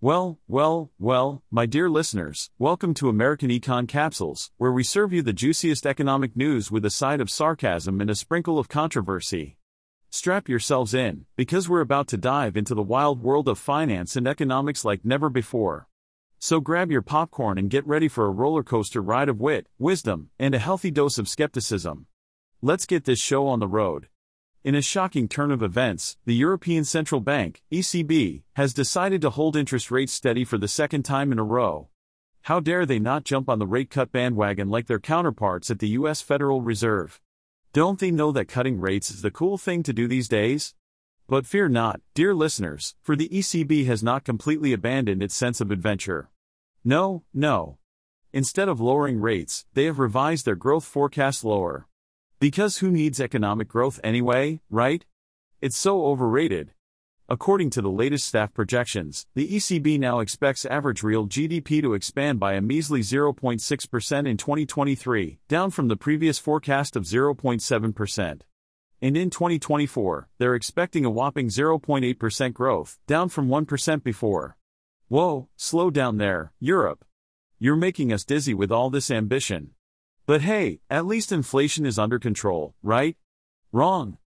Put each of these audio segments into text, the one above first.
Well, well, well, my dear listeners, welcome to American Econ Capsules, where we serve you the juiciest economic news with a side of sarcasm and a sprinkle of controversy. Strap yourselves in, because we're about to dive into the wild world of finance and economics like never before. So grab your popcorn and get ready for a roller coaster ride of wit, wisdom, and a healthy dose of skepticism. Let's get this show on the road. In a shocking turn of events, the European Central Bank, ECB, has decided to hold interest rates steady for the second time in a row. How dare they not jump on the rate cut bandwagon like their counterparts at the US Federal Reserve? Don't they know that cutting rates is the cool thing to do these days? But fear not, dear listeners, for the ECB has not completely abandoned its sense of adventure. No, no. Instead of lowering rates, they have revised their growth forecast lower. Because who needs economic growth anyway, right? It's so overrated. According to the latest staff projections, the ECB now expects average real GDP to expand by a measly 0.6% in 2023, down from the previous forecast of 0.7%. And in 2024, they're expecting a whopping 0.8% growth, down from 1% before. Whoa, slow down there, Europe. You're making us dizzy with all this ambition. But hey, at least inflation is under control, right? Wrong.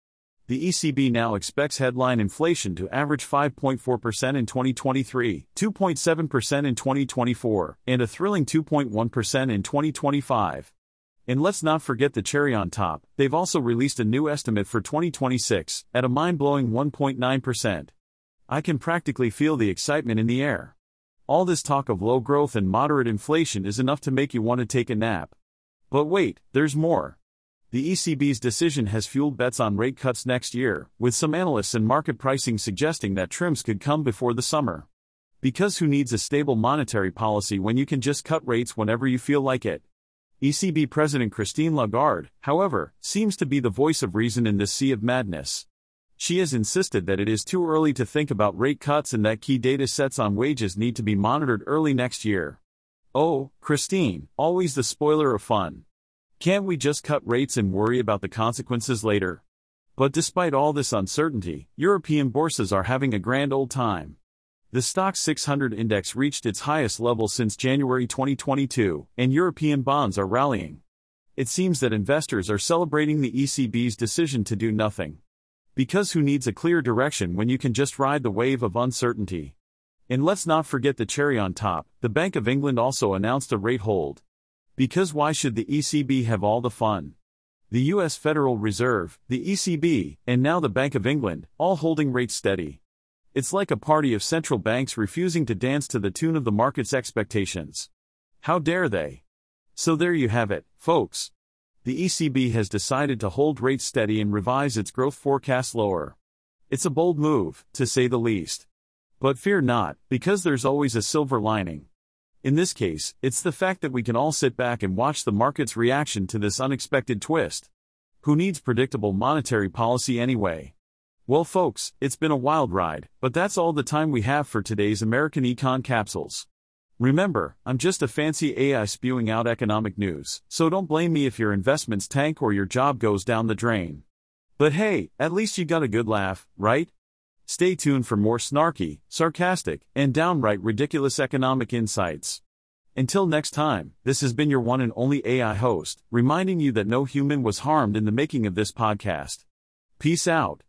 The ECB now expects headline inflation to average 5.4% in 2023, 2.7% in 2024, and a thrilling 2.1% in 2025. And let's not forget the cherry on top, they've also released a new estimate for 2026, at a mind blowing 1.9%. I can practically feel the excitement in the air. All this talk of low growth and moderate inflation is enough to make you want to take a nap. But wait, there's more. The ECB's decision has fueled bets on rate cuts next year, with some analysts and market pricing suggesting that trims could come before the summer. Because who needs a stable monetary policy when you can just cut rates whenever you feel like it? ECB President Christine Lagarde, however, seems to be the voice of reason in this sea of madness. She has insisted that it is too early to think about rate cuts and that key data sets on wages need to be monitored early next year. Oh, Christine, always the spoiler of fun. Can't we just cut rates and worry about the consequences later? But despite all this uncertainty, European bourses are having a grand old time. The STOXX 600 index reached its highest level since January 2022, and European bonds are rallying. It seems that investors are celebrating the ECB's decision to do nothing. Because who needs a clear direction when you can just ride the wave of uncertainty? And let's not forget the cherry on top, the Bank of England also announced a rate hold. Because why should the ECB have all the fun? The US Federal Reserve, the ECB, and now the Bank of England, all holding rates steady. It's like a party of central banks refusing to dance to the tune of the market's expectations. How dare they? So there you have it, folks. The ECB has decided to hold rates steady and revise its growth forecast lower. It's a bold move, to say the least. But fear not, because there's always a silver lining. In this case, it's the fact that we can all sit back and watch the market's reaction to this unexpected twist. Who needs predictable monetary policy anyway? Well, folks, it's been a wild ride, but that's all the time we have for today's American Econ Capsules. Remember, I'm just a fancy AI spewing out economic news, so don't blame me if your investments tank or your job goes down the drain. But hey, at least you got a good laugh, right? Stay tuned for more snarky, sarcastic, and downright ridiculous economic insights. Until next time, this has been your one and only AI host, reminding you that no human was harmed in the making of this podcast. Peace out.